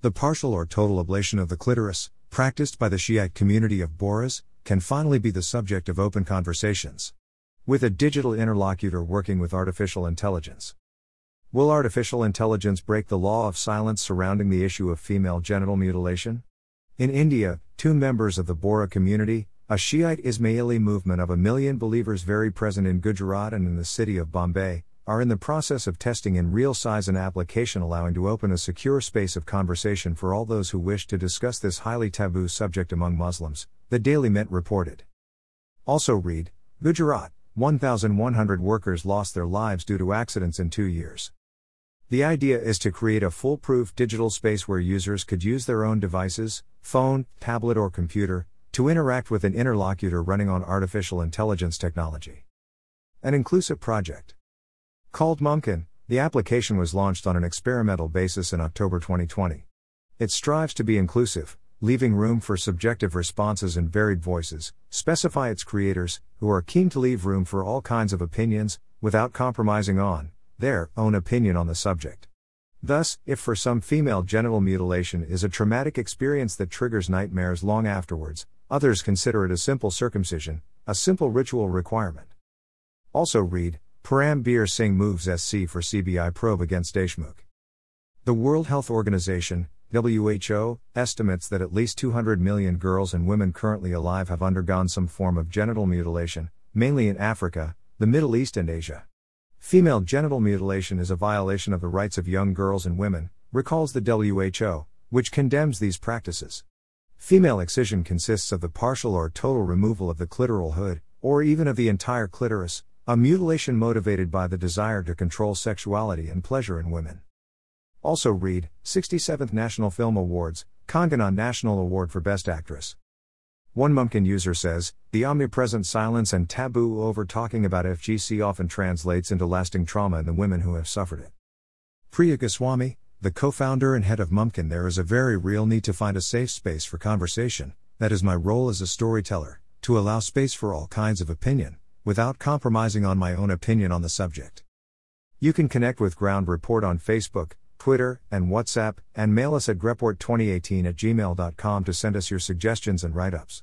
The partial or total ablation of the clitoris, practiced by the Shiite community of Bohras, can finally be the subject of open conversations. With a digital interlocutor working with artificial intelligence. Will artificial intelligence break the law of silence surrounding the issue of female genital mutilation? In India, two members of the Bohra community, a Shiite Ismaili movement of a million believers very present in Gujarat and in the city of Bombay, are in the process of testing in real size an application allowing to open a secure space of conversation for all those who wish to discuss this highly taboo subject among Muslims, the Daily Mint reported. Also read Gujarat 1,100 workers lost their lives due to accidents in two years. The idea is to create a foolproof digital space where users could use their own devices, phone, tablet, or computer, to interact with an interlocutor running on artificial intelligence technology. An inclusive project. Called Mumkin, the application was launched on an experimental basis in October 2020. It strives to be inclusive, leaving room for subjective responses and varied voices, specify its creators, who are keen to leave room for all kinds of opinions, without compromising on their own opinion on the subject. Thus, if for some female genital mutilation is a traumatic experience that triggers nightmares long afterwards, Others consider it a simple circumcision, a simple ritual requirement. Also read, Parambir Singh moves SC for CBI probe against Deshmukh. The World Health Organization, WHO, estimates that at least 200 million girls and women currently alive have undergone some form of genital mutilation, mainly in Africa, the Middle East, and Asia. Female genital mutilation is a violation of the rights of young girls and women, recalls the WHO, which condemns these practices. Female excision consists of the partial or total removal of the clitoral hood, or even of the entire clitoris, a mutilation motivated by the desire to control sexuality and pleasure in women. Also read 67th National Film Awards, Kangana National Award for Best Actress. One Mumkin user says, the omnipresent silence and taboo over talking about FGC often translates into lasting trauma in the women who have suffered it. Priya Goswami, the co founder and head of Mumkin, there is a very real need to find a safe space for conversation. That is my role as a storyteller, to allow space for all kinds of opinion, without compromising on my own opinion on the subject. You can connect with Ground Report on Facebook, Twitter, and WhatsApp, and mail us at greport2018 at gmail.com to send us your suggestions and write ups.